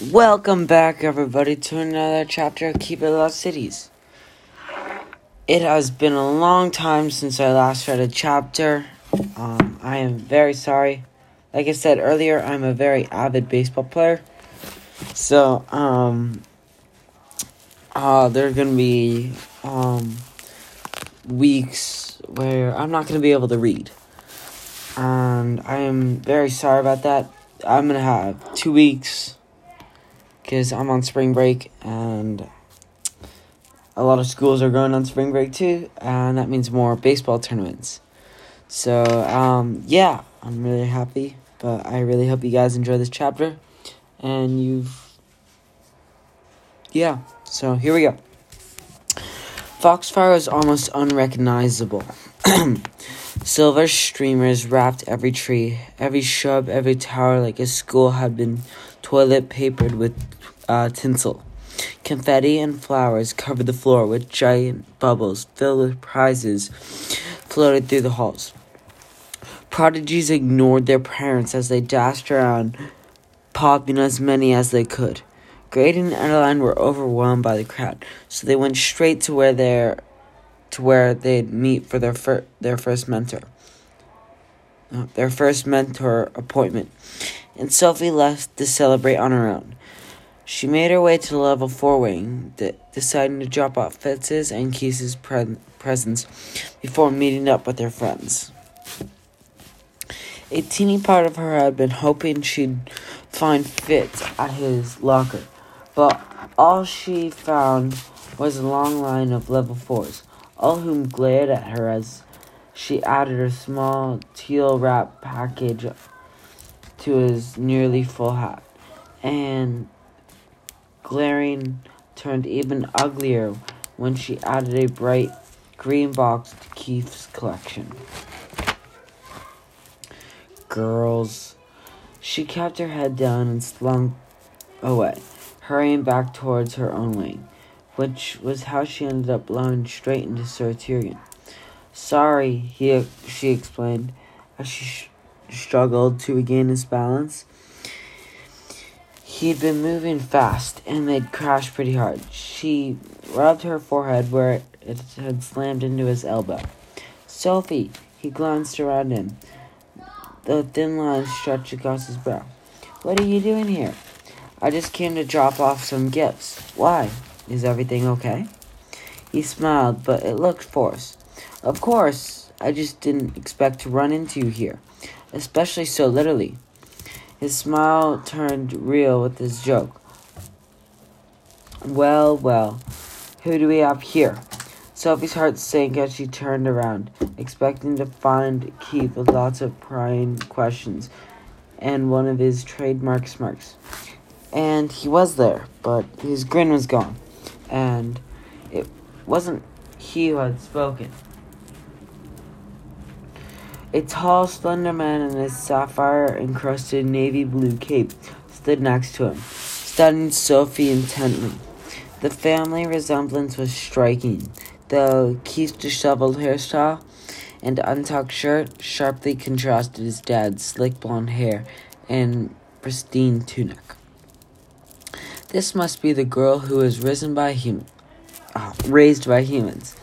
Welcome back, everybody, to another chapter of Keep It Lost Cities. It has been a long time since I last read a chapter. Um, I am very sorry. Like I said earlier, I'm a very avid baseball player. So, um, uh, there are going to be um, weeks where I'm not going to be able to read. And I am very sorry about that. I'm going to have two weeks because I'm on spring break and a lot of schools are going on spring break too, and that means more baseball tournaments. So, um, yeah, I'm really happy, but I really hope you guys enjoy this chapter and you've. Yeah, so here we go. Foxfire was almost unrecognizable. Silver streamers wrapped every tree, every shrub, every tower like a school had been toilet papered with uh, tinsel. Confetti and flowers covered the floor with giant bubbles filled with prizes floated through the halls. Prodigies ignored their parents as they dashed around, popping as many as they could. Grade and Edaline were overwhelmed by the crowd, so they went straight to where their to where they'd meet for their fir- their first mentor. Uh, their first mentor appointment, and Sophie left to celebrate on her own. She made her way to the level 4 wing, de- deciding to drop off Fitz's and Keefe's pre- presents before meeting up with her friends. A teeny part of her had been hoping she'd find Fitz at his locker, but all she found was a long line of level 4s, all whom glared at her as she added her small teal wrap package to his nearly full hat. And glaring turned even uglier when she added a bright green box to Keefe's collection. Girls. She kept her head down and slunk away, hurrying back towards her own wing, which was how she ended up blowing straight into Sir Tyrion. Sorry, he, she explained as she sh- struggled to regain his balance. He'd been moving fast, and they'd crashed pretty hard. She rubbed her forehead where it had slammed into his elbow. Sophie, he glanced around him. The thin lines stretched across his brow. What are you doing here? I just came to drop off some gifts. Why? Is everything okay? He smiled, but it looked forced. Of course, I just didn't expect to run into you here, especially so literally. His smile turned real with his joke. Well, well, who do we have here? Sophie's heart sank as she turned around, expecting to find Keefe with lots of prying questions and one of his trademark smirks. And he was there, but his grin was gone, and it wasn't he who had spoken. A tall, slender man in a sapphire encrusted navy blue cape stood next to him, studying Sophie intently. The family resemblance was striking, though Keefe's disheveled hairstyle and untucked shirt sharply contrasted his dad's slick blonde hair and pristine tunic. This must be the girl who was risen by hum- uh, raised by humans,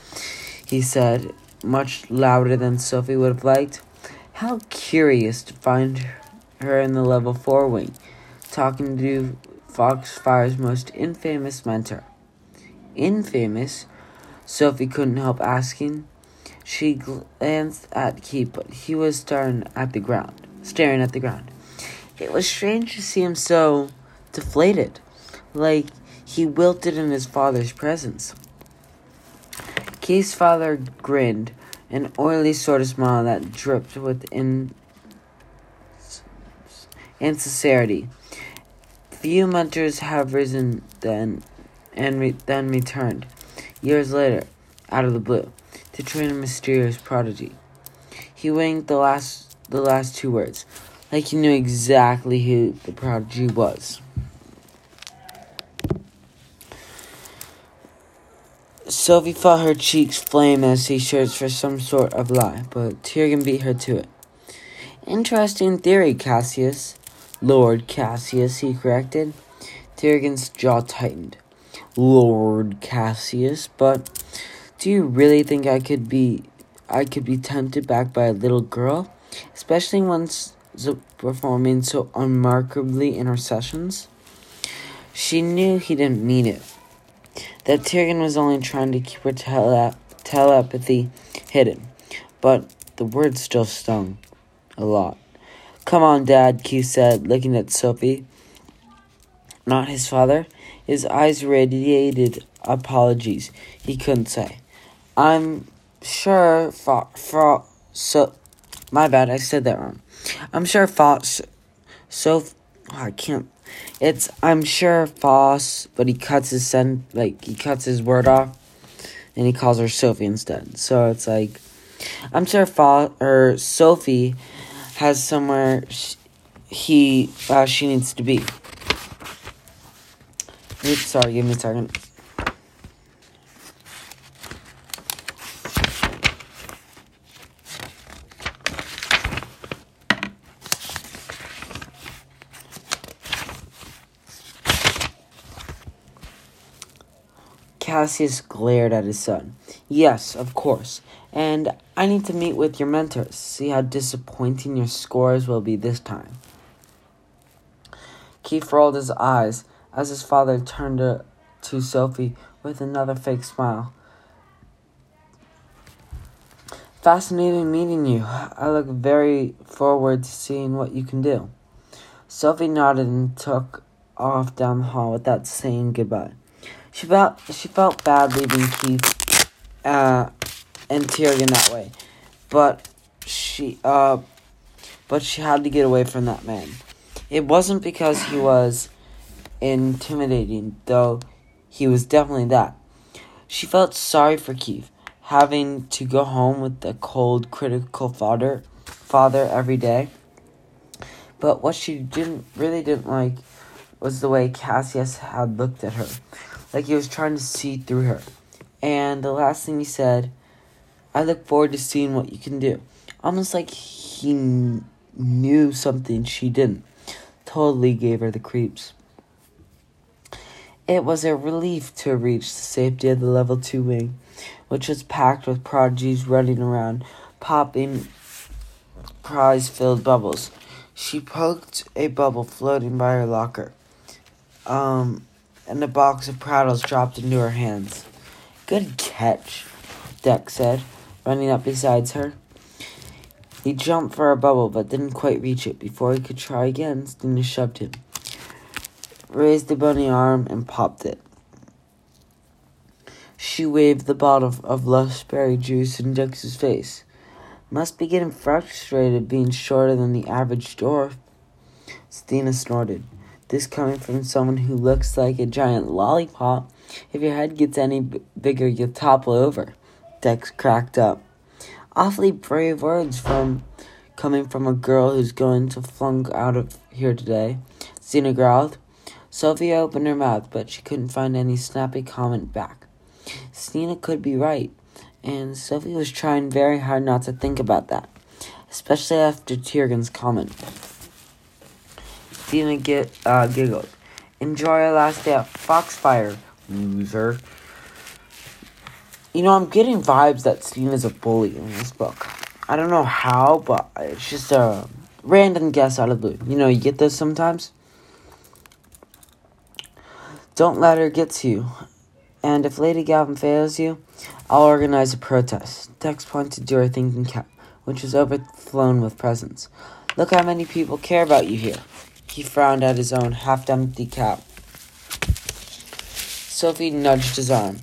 he said, much louder than Sophie would have liked. How curious to find her in the level 4 wing, talking to Foxfire's most infamous mentor. Infamous? Sophie couldn't help asking. She glanced at Keefe, but he was staring at the ground. Staring at the ground. It was strange to see him so deflated, like he wilted in his father's presence. Keefe's father grinned, an oily sort of smile that dripped with in- insincerity. Few mentors have risen then and re- then returned, years later, out of the blue, to train a mysterious prodigy. He winked the last the last two words, like he knew exactly who the prodigy was. Sophie felt her cheeks flame as he searched for some sort of lie, but Tyrion beat her to it. Interesting theory, Cassius. Lord Cassius, he corrected. Tyrion's jaw tightened. Lord Cassius, but do you really think I could be I could be tempted back by a little girl? Especially one's performing so unremarkably in her sessions? She knew he didn't mean it. That Tyrion was only trying to keep her tele- telepathy hidden. But the words still stung. A lot. Come on, Dad, Keefe said, looking at Sophie. Not his father. His eyes radiated apologies. He couldn't say. I'm sure fa- so my bad, I said that wrong. I'm sure Foss so oh, I can't it's I'm sure false, but he cuts his sen like he cuts his word off and he calls her Sophie instead. So it's like I'm sure Foss or Sophie has somewhere she, he uh, she needs to be. Oops, sorry, give me a second. Cassius glared at his son. Yes, of course. And I need to meet with your mentors, see how disappointing your scores will be this time. Keefe rolled his eyes as his father turned to, Sophie with another fake smile. Fascinating meeting you. I look very forward to seeing what you can do. Sophie nodded and took off down the hall without saying goodbye. She felt she felt bad leaving Keefe uh, and Tyrion that way, but she uh, but she had to get away from that man. It wasn't because he was intimidating, though he was definitely that. She felt sorry for Keefe, having to go home with the cold, critical father father every day. But what she didn't really didn't like was the way Cassius had looked at her like he was trying to see through her. And the last thing he said, I look forward to seeing what you can do. Almost like he kn- knew something she didn't. Totally gave her the creeps. It was a relief to reach the safety of the level 2 wing, which was packed with prodigies running around, popping prize filled bubbles. She poked a bubble floating by her locker. Um, and a box of prattles dropped into her hands. Good catch, Dex said, running up beside her. He jumped for a bubble but didn't quite reach it. Before he could try again, Stina shoved him, raised the bony arm, and popped it. She waved the bottle of lush berry juice in Dex's face. Must be getting frustrated being shorter than the average dwarf. Stina snorted. This coming from someone who looks like a giant lollipop. If your head gets any b- bigger, you'll topple over. Dex cracked up. Awfully brave words from coming from a girl who's going to flunk out of here today. Stina growled. Sophia opened her mouth, but she couldn't find any snappy comment back. Stina could be right, and Sophie was trying very hard not to think about that, especially after Tyrion's comment. Stina get, uh, giggled. Enjoy our last day at Foxfire, loser. You know, I'm getting vibes that Stina's a bully in this book. I don't know how, but it's just a random guess out of blue. You know, you get those sometimes. Don't let her get to you. And if Lady Galvin fails you, I'll organize a protest. Dex pointed to her thinking cap, which was overflown with presents. Look how many people care about you here. He frowned at his own half empty cap. Sophie nudged his arm,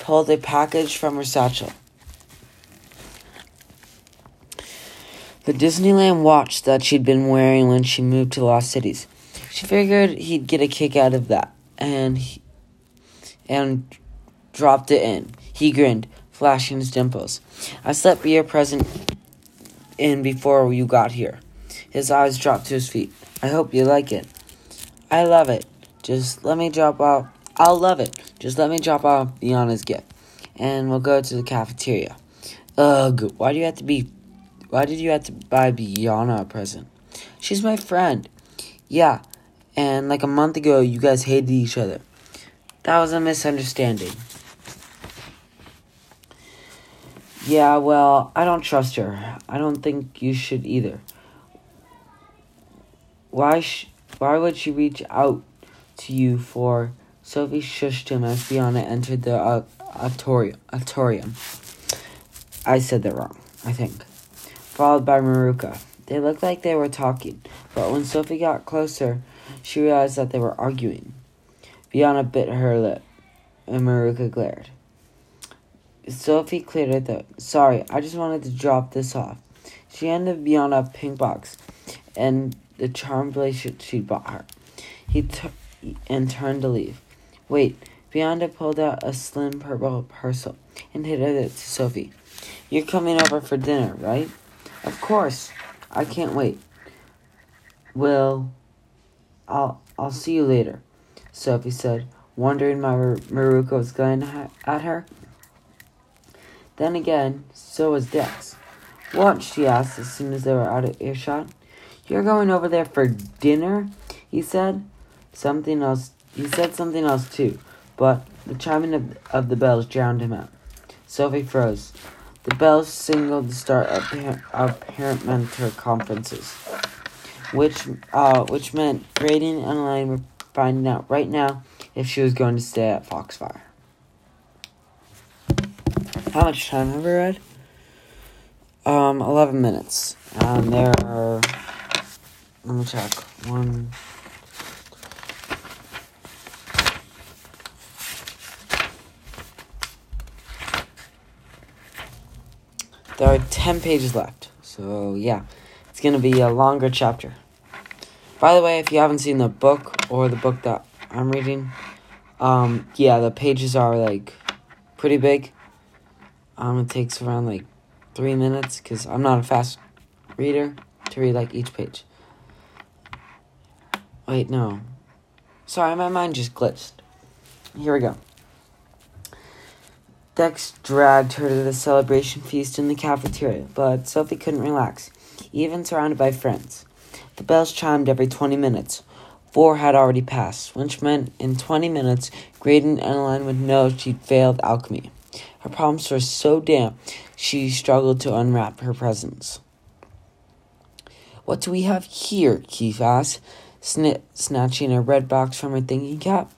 pulled a package from her satchel. The Disneyland watch that she'd been wearing when she moved to Lost Cities. She figured he'd get a kick out of that, and he, and dropped it in. He grinned, flashing his dimples. I slept your present in before you got here. His eyes dropped to his feet. I hope you like it. I love it. Just let me drop off. I'll love it. Just let me drop off Biana's gift, and we'll go to the cafeteria. Ugh! Why do you have to be? Why did you have to buy Biana a present? She's my friend. Yeah, And like a month ago, you guys hated each other. That was a misunderstanding. Yeah, well, I don't trust her. I don't think you should either. Why sh- why would she reach out to you for Sophie shushed him as Fiona entered the uh, auditorium. I said that wrong, I think. Followed by Maruca. They looked like they were talking, but when Sophie got closer, she realized that they were arguing. Fiona bit her lip, and Maruca glared. Sophie cleared her throat. Sorry, I just wanted to drop this off. She handed Fiona a pink box and the charm bracelet she bought her. He t- and turned to leave. Wait, Beyonda pulled out a slim purple parcel and handed it to Sophie. You're coming over for dinner, right? Of course. I can't wait. Well, I'll I'll see you later, Sophie said, wondering why Maruca was going at her. Then again, so was Dex. What? she asked as soon as they were out of earshot. You're going over there for dinner? He said. Something else he said something else too, but the chiming of, of the bells drowned him out. Sophie froze. The bells signaled the start of, par- of parent mentor conferences, which uh, which meant Graydon and Elaine were finding out right now if she was going to stay at Foxfire. How much time have we read? Um, 11 minutes. And there are. Let me check. One. There are 10 pages left. So, yeah, it's going to be a longer chapter. By the way, if you haven't seen the book or the book that I'm reading, um, yeah, the pages are like pretty big. Um, it takes around like three minutes because I'm not a fast reader to read like each page. Wait, no. Sorry, my mind just glitched. Here we go. Dex dragged her to the celebration feast in the cafeteria, but Sophie couldn't relax, even surrounded by friends. The bells chimed every 20 minutes. Four had already passed, which meant in 20 minutes, Graydon and Elaine would know she'd failed alchemy. Her palms were so damp, she struggled to unwrap her presents. What do we have here? Keefe asked, sn- snatching a red box from her thinking cap.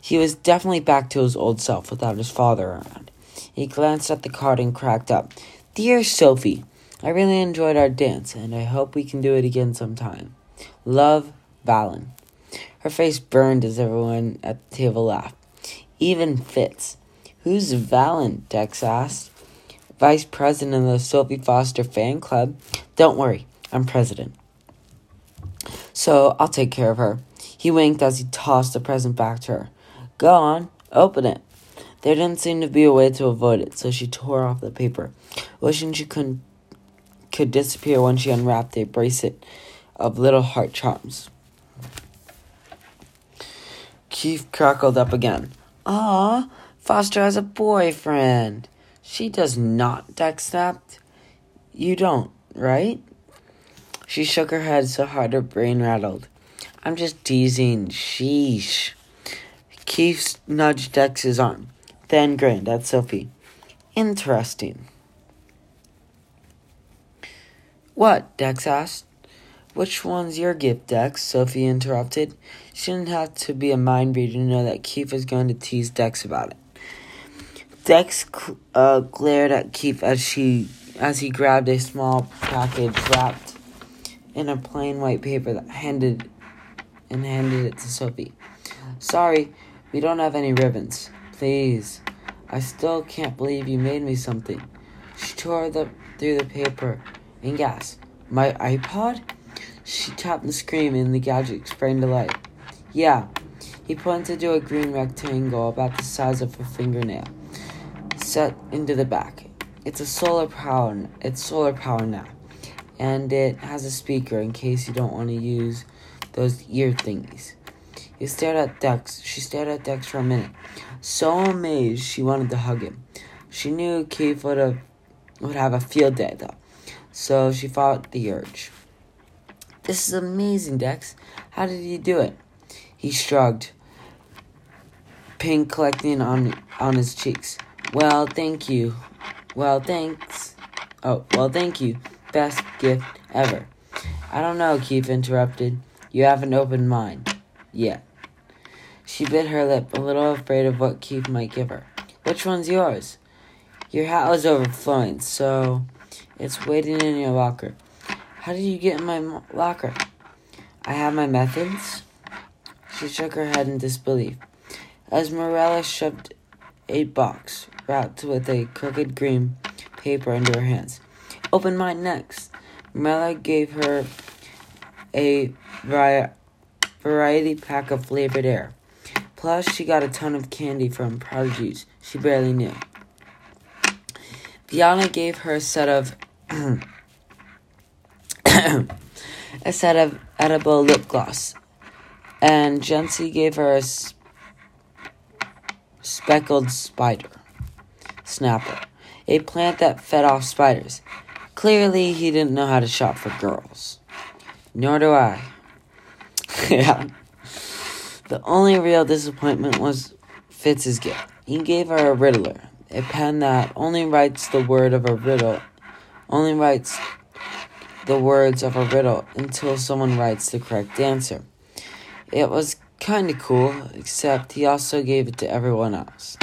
He was definitely back to his old self without his father around. He glanced at the card and cracked up. Dear Sophie, I really enjoyed our dance, and I hope we can do it again sometime. Love, Valin. Her face burned as everyone at the table laughed. Even Fitz. Who's Valin? Dex asked. Vice president of the Sophie Foster fan club. Don't worry, I'm president. So I'll take care of her. He winked as he tossed the present back to her. Go on, open it. There didn't seem to be a way to avoid it, so she tore off the paper, wishing she could could disappear when she unwrapped a bracelet of little heart charms. Keefe crackled up again. Ah, Foster has a boyfriend. She does not, Dex snapped. You don't, right? She shook her head so hard her brain rattled. I'm just teasing. Sheesh. Keefe nudged Dex's arm then grinned at Sophie. Interesting. What? Dex asked. Which one's your gift, Dex? Sophie interrupted. She didn't have to be a mind reader to know that Keefe was going to tease Dex about it. Dex uh, glared at Keefe as she as he grabbed a small package wrapped in a plain white paper that handed and handed it to Sophie. Sorry, we don't have any ribbons. Please. I still can't believe you made me something. She tore the, through the paper and gasped. My iPod? She tapped the screen and the gadget sprang to life. Yeah. He pointed to a green rectangle about the size of a fingernail, set into the back. It's a solar power. It's solar power now, and it has a speaker in case you don't want to use those ear thingies. He stared at Dex. She stared at Dex for a minute, so amazed she wanted to hug him. She knew Keefe would have would have a field day though, so she fought the urge. This is amazing, Dex. How did you do it? He shrugged, pink collecting on on his cheeks. Well, thank you. Well, thanks. Oh, well, thank you. Best gift ever. I don't know, Keefe interrupted. You have an open mind. Yet. She bit her lip, a little afraid of what Keefe might give her. Which one's yours? Your hat was overflowing, so it's waiting in your locker. How did you get in my locker? I have my methods. She shook her head in disbelief. Esmeralda shoved a box wrapped with a crooked green paper into her hands. Open mine next. Mela gave her a variety pack of flavored air. Plus, she got a ton of candy from prodigies she barely knew. Biana gave her a set of a set of edible lip gloss, and Jensi gave her a speckled spider snapper, a plant that fed off spiders. Clearly, he didn't know how to shop for girls. Nor do I. yeah. The only real disappointment was Fitz's gift. He gave her a riddler, a pen that only writes the word of a riddle, only writes the words of a riddle until someone writes the correct answer. It was kind of cool, except he also gave it to everyone else.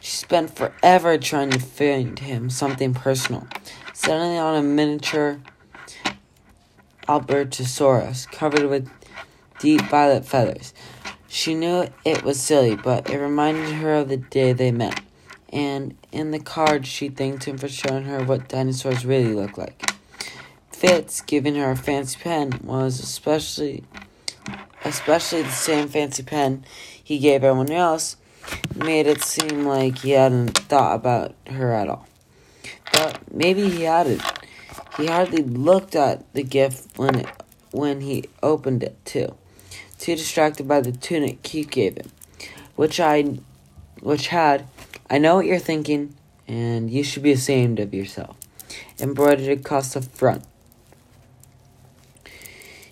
She spent forever trying to find him something personal, settling on a miniature Albertosaurus covered with deep violet feathers. She knew it was silly, but it reminded her of the day they met. And in the card, she thanked him for showing her what dinosaurs really look like. Fitz, giving her a fancy pen, was especially especially the same fancy pen he gave everyone else, made it seem like he hadn't thought about her at all. But maybe he hadn't. He hardly looked at the gift when it, when he opened it too, too distracted by the tunic Keefe gave him, which I, which had, I know what you're thinking, and you should be ashamed of yourself, embroidered across the front.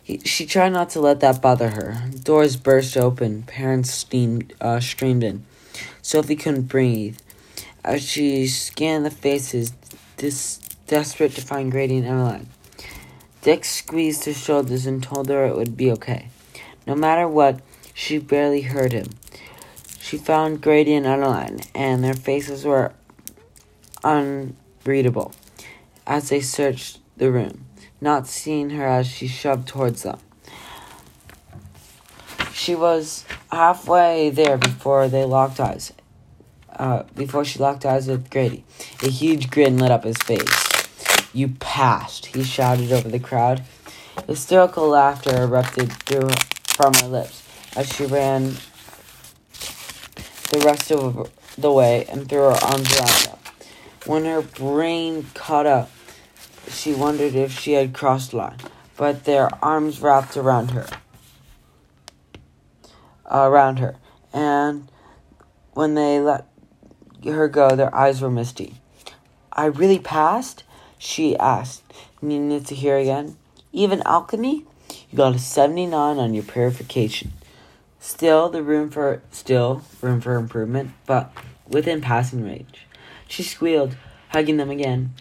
He, she tried not to let that bother her. Doors burst open. Parents steamed, uh, streamed in. Sophie couldn't breathe. As she scanned the faces, dis- desperate to find Grady and Emmeline, Dick squeezed her shoulders and told her it would be okay. No matter what, she barely heard him. She found Grady and Emmeline, and their faces were unreadable as they searched the room not seeing her as she shoved towards them. She was halfway there before they locked eyes. Uh, before she locked eyes with Grady, a huge grin lit up his face. You passed, he shouted over the crowd. Hysterical laughter erupted through from her lips as she ran the rest of the way and threw her arms around them. When her brain caught up, she wondered if she had crossed line, but their arms wrapped around her. around her, and when they let her go, their eyes were misty. I really passed? She asked, needing to hear again. Even alchemy? You got a 79 on your purification. Still the room for still room for improvement, but within passing range. She squealed, hugging them again.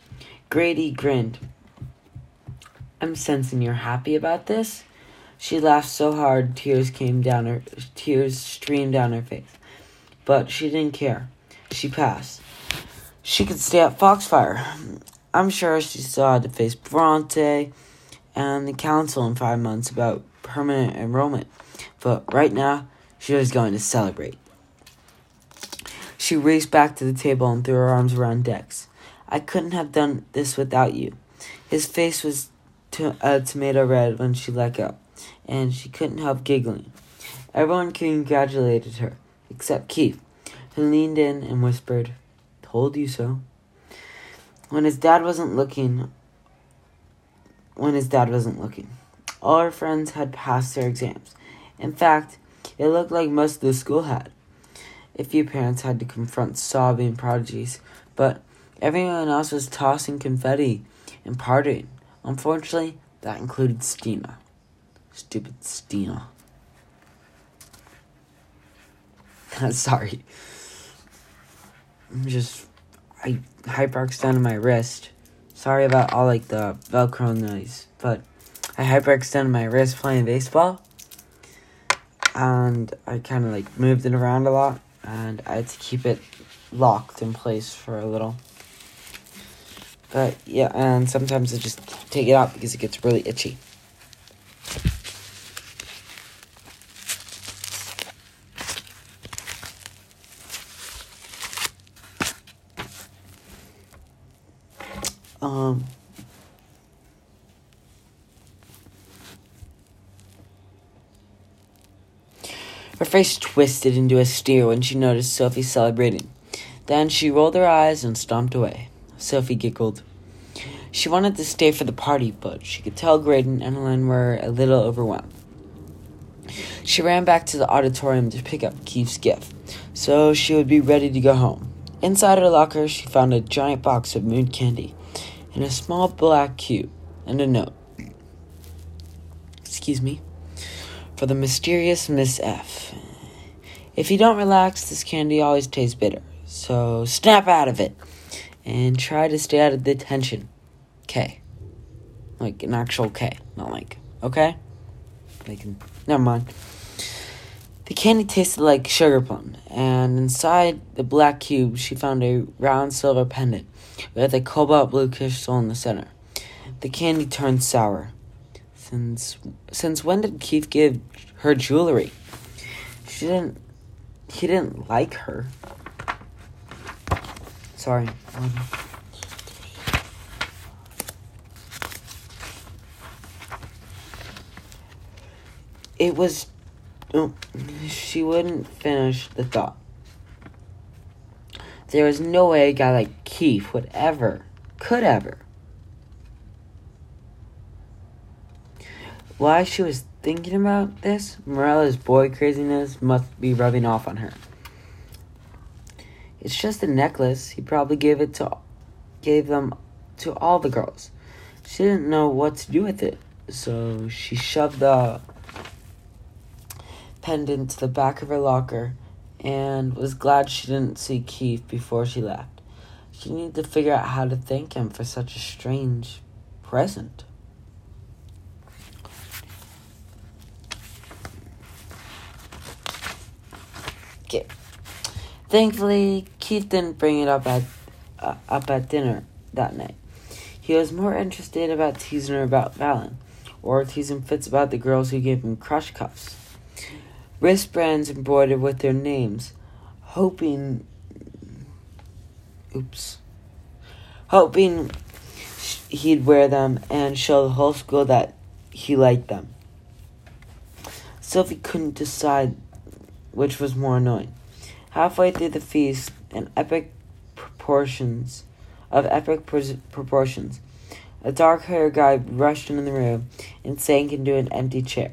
Grady grinned. I'm sensing you're happy about this. She laughed so hard tears came down her tears streamed down her face. But she didn't care. She passed. She could stay at Foxfire. I'm sure she still had to face Bronte and the council in five months about permanent enrollment. But right now, she was going to celebrate. She raced back to the table and threw her arms around Dex. I couldn't have done this without you. His face was to, tomato red when she let go, and she couldn't help giggling. Everyone congratulated her, except Keefe, who leaned in and whispered, Told you so. When his dad wasn't looking, when his dad wasn't looking, all her friends had passed their exams. In fact, it looked like most of the school had. A few parents had to confront sobbing prodigies, but Everyone else was tossing confetti and partying. Unfortunately, that included Stina. Stupid Stina. Sorry. I'm just I hyperextended my wrist. Sorry about all like the Velcro noise, but I hyperextended my wrist playing baseball, and I kind of like moved it around a lot, and I had to keep it locked in place for a little. But yeah, and sometimes I just take it out because it gets really itchy. Um, her face twisted into a stare when she noticed Sophie celebrating. Then she rolled her eyes and stomped away. Sophie giggled. She wanted to stay for the party, but she could tell Graydon and Ellen were a little overwhelmed. She ran back to the auditorium to pick up Keefe's gift, so she would be ready to go home. Inside her locker, she found a giant box of moon candy and a small black cube and a note. Excuse me. For the mysterious Miss F. If you don't relax, this candy always tastes bitter. So snap out of it and try to stay out of the tension. K. Like an actual K, not like, okay? Like, never mind. The candy tasted like sugar plum, and inside the black cube, she found a round silver pendant with a cobalt blue crystal in the center. The candy turned sour. Since since when did Keefe give her jewelry? She didn't. He didn't like her. Sorry. It was. Oh, she wouldn't finish the thought. There was no way a guy like Keefe would ever, could ever. Why she was thinking about this, Marella's boy craziness must be rubbing off on her. It's just a necklace. He probably gave it to gave them to all the girls. She didn't know what to do with it, so she shoved the pendant to the back of her locker and was glad she didn't see Keefe before she left. She needed to figure out how to thank him for such a strange present. Okay. Thankfully, Keefe didn't bring it up at uh, up at dinner that night. He was more interested about teasing her about Valin, or teasing Fitz about the girls who gave him crush cuffs. Wristbands embroidered with their names, hoping. Oops. Hoping he'd wear them and show the whole school that he liked them. Sophie couldn't decide which was more annoying. Halfway through the feast, an epic proportions of epic proportions, a dark-haired guy rushed into the room and sank into an empty chair.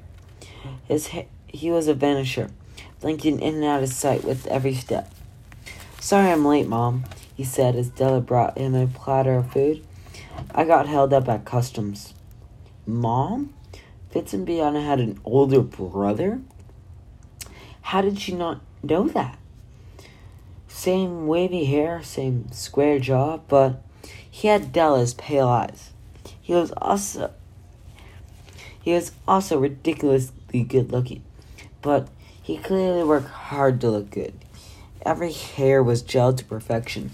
His ha- he was a vanisher, blinking in and out of sight with every step. Sorry I'm late, Mom, he said as Della brought him a platter of food. I got held up at customs. Mom? Fitz and Bianca had an older brother? How did she not know that? Same wavy hair, same square jaw, but he had Della's pale eyes. He was also he was also ridiculously good looking, but he clearly worked hard to look good. Every hair was gelled to perfection.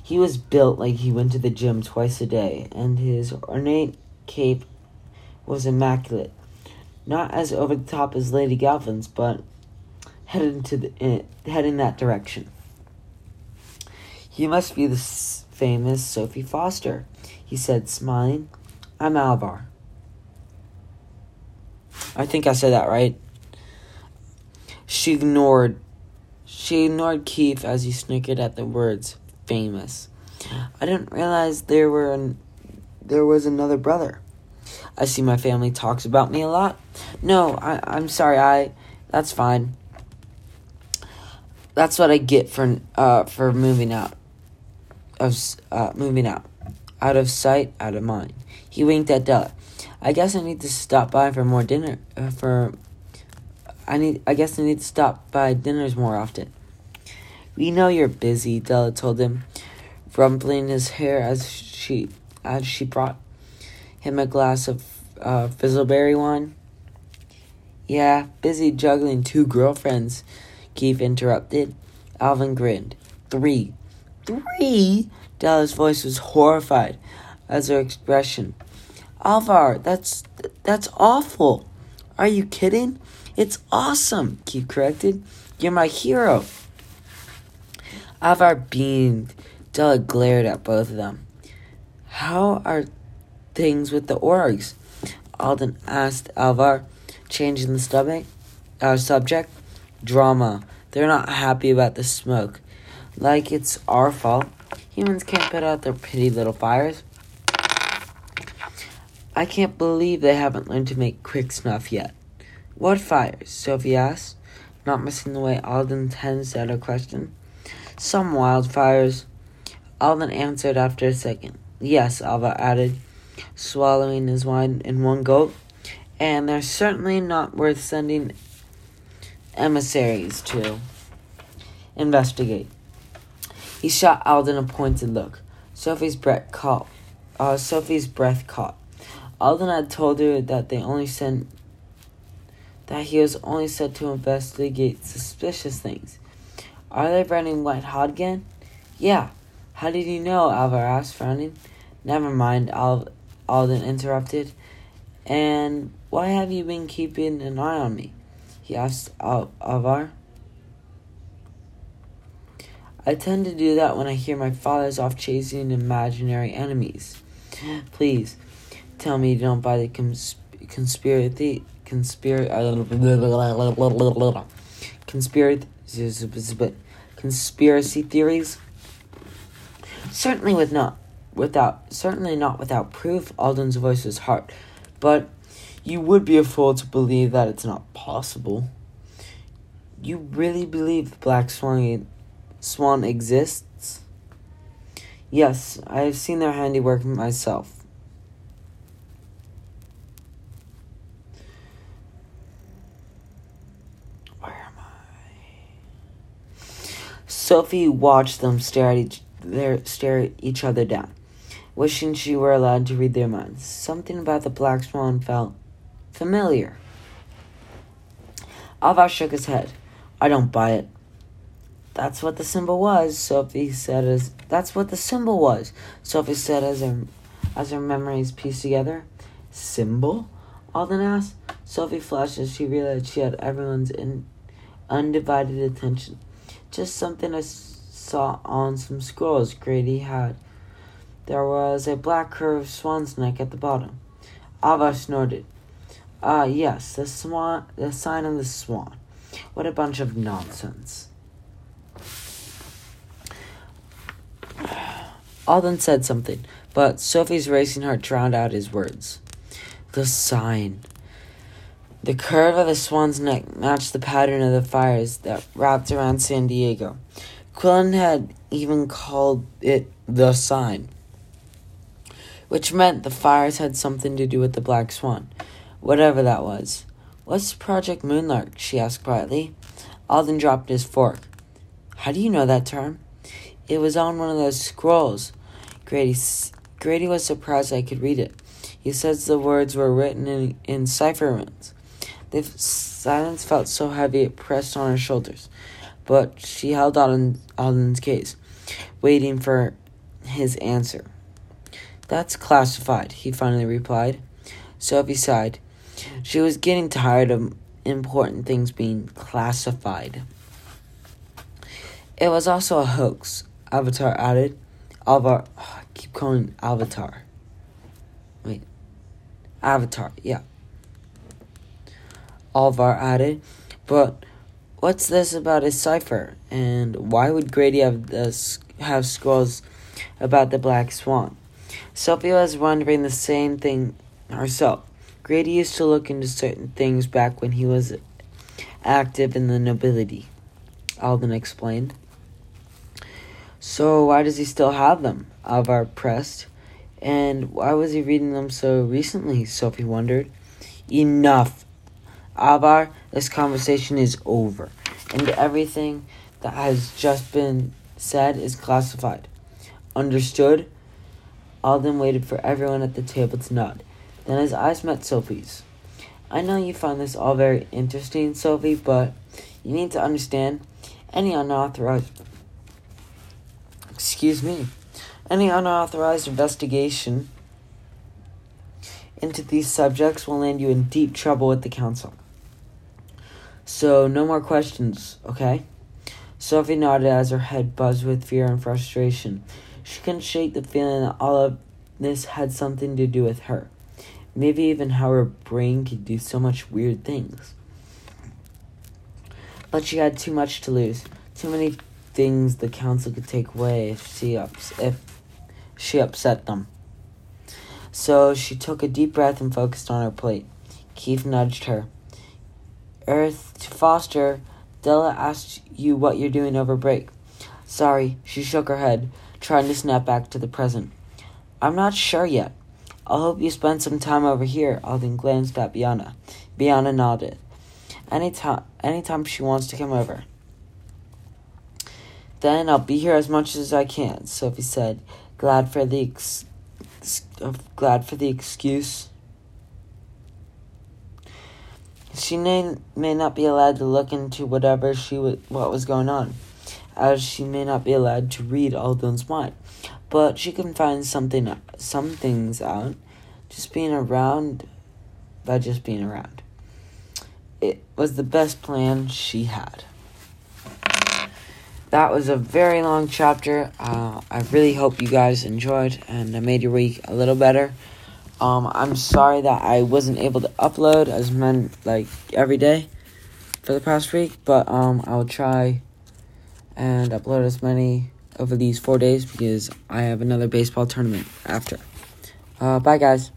He was built like he went to the gym twice a day, and his ornate cape was immaculate. Not as over the top as Lady Galvin's, but headed to the uh, heading that direction. You must be the s- famous Sophie Foster, he said, smiling. I'm Alvar. I think I said that right. She ignored she ignored Keefe as he snickered at the words famous. I didn't realize there were an, there was another brother. I see my family talks about me a lot. No, I, I'm sorry. I that's fine that's what I get for uh for moving out of uh moving out out of sight out of mind. He winked at Della. I guess I need to stop by for more dinner uh, for I need. I guess I need to stop by dinners more often. We know you're busy, Della told him, rumpling his hair as she as she brought him a glass of uh, fizzleberry wine. Yeah, busy juggling two girlfriends, Keefe interrupted. Alvin grinned. Three. Three? Della's voice was horrified as her expression. Alvar, that's that's awful. Are you kidding? It's awesome, Keefe corrected. You're my hero. Alvar beamed. Della glared at both of them. How are things with the orgs? Alden asked Alvar, changing the stomach, uh, subject. Drama. They're not happy about the smoke. Like it's our fault. Humans can't put out their pretty little fires. I can't believe they haven't learned to make quick snuff yet. What fires? Sophie asked, not missing the way Alden tends at her question. Some wildfires. Alden answered after a second. Yes, Alvar added, swallowing his wine in one gulp. And they're certainly not worth sending emissaries to investigate. He shot Alden a pointed look. Sophie's breath caught. Uh, Sophie's breath caught. Alden had told her that they only sent that he was only sent to investigate suspicious things. Are they running White Hot again? Yeah. How did you know? Alvar asked, frowning. Never mind, Al- Alden interrupted. And why have you been keeping an eye on me? He asked Al- Alvar. I tend to do that when I hear my father's off chasing imaginary enemies. Please, tell me you don't buy the cons- conspiracy conspiracy conspiracy conspiracy theories. Certainly with not without certainly not without proof. Alden's voice was hard, but you would be a fool to believe that it's not possible. You really believe the black swan swan exists? Yes, I have seen their handiwork myself. Where am I? Sophie watched them stare at each their stare each other down, wishing she were allowed to read their minds. Something about the black swan felt familiar. Alvar shook his head. I don't buy it. That's what the symbol was, Sophie said as that's what the symbol was, Sophie said as her as her memories pieced together. Symbol? Alden asked. Sophie flushed as she realized she had everyone's in undivided attention. Just something I saw on some scrolls Grady had. There was a black curved swan's neck at the bottom. Alvar snorted. Ah, uh, yes, the swan, the sign of the swan. What a bunch of nonsense. Alden said something, but Sophie's racing heart drowned out his words. The sign. The curve of the swan's neck matched the pattern of the fires that wrapped around San Diego. Quinlin had even called it the sign, which meant the fires had something to do with the black swan, whatever that was. What's Project Moonlark? she asked quietly. Alden dropped his fork. How do you know that term? It was on one of those scrolls. Grady, Grady was surprised I could read it. He says the words were written in, in cipher runes. The silence felt so heavy it pressed on her shoulders, but she held on Alden's case, waiting for his answer. That's classified, he finally replied. Sophie sighed. She was getting tired of important things being classified. It was also a hoax, Avatar added. Alvar, oh, I keep calling Avatar. Wait, Avatar, yeah. Alvar added. But what's this about a cipher? And why would Grady have this, have scrolls about the black swan? Sophia was wondering the same thing herself. Grady used to look into certain things back when he was active in the nobility, Alden explained. So why does he still have them? Alvar pressed. And why was he reading them so recently? Sophie wondered. Enough, Alvar, This conversation is over, and everything that has just been said is classified. Understood? Alden waited for everyone at the table to nod. Then his eyes met Sophie's. I know you find this all very interesting, Sophie, but you need to understand any unauthorized excuse me any unauthorized investigation into these subjects will land you in deep trouble with the council. So no more questions, okay? Sophie nodded as her head buzzed with fear and frustration. She couldn't shake the feeling that all of this had something to do with her. Maybe even how her brain could do so much weird things. But she had too much to lose. Too many things the council could take away if she ups- if she upset them. So she took a deep breath and focused on her plate. Keefe nudged her. Earth Foster, Della asked you what you're doing over break. Sorry, she shook her head, trying to snap back to the present. I'm not sure yet. I'll hope you spend some time over here. Alden glanced at Biana. Biana nodded. Anytime, anytime she wants to come over. Then I'll be here as much as I can, Sophie said, glad for the ex- glad for the excuse. She may, may not be allowed to look into whatever she w- what was going on, as she may not be allowed to read Alden's mind, but she can find something some things out just being around by just being around. It was the best plan she had. That was a very long chapter. Uh, I really hope you guys enjoyed and I made your week a little better. Um, I'm sorry that I wasn't able to upload as men like every day for the past week, but um, I will try and upload as many over these four days because I have another baseball tournament after. Uh, bye, guys.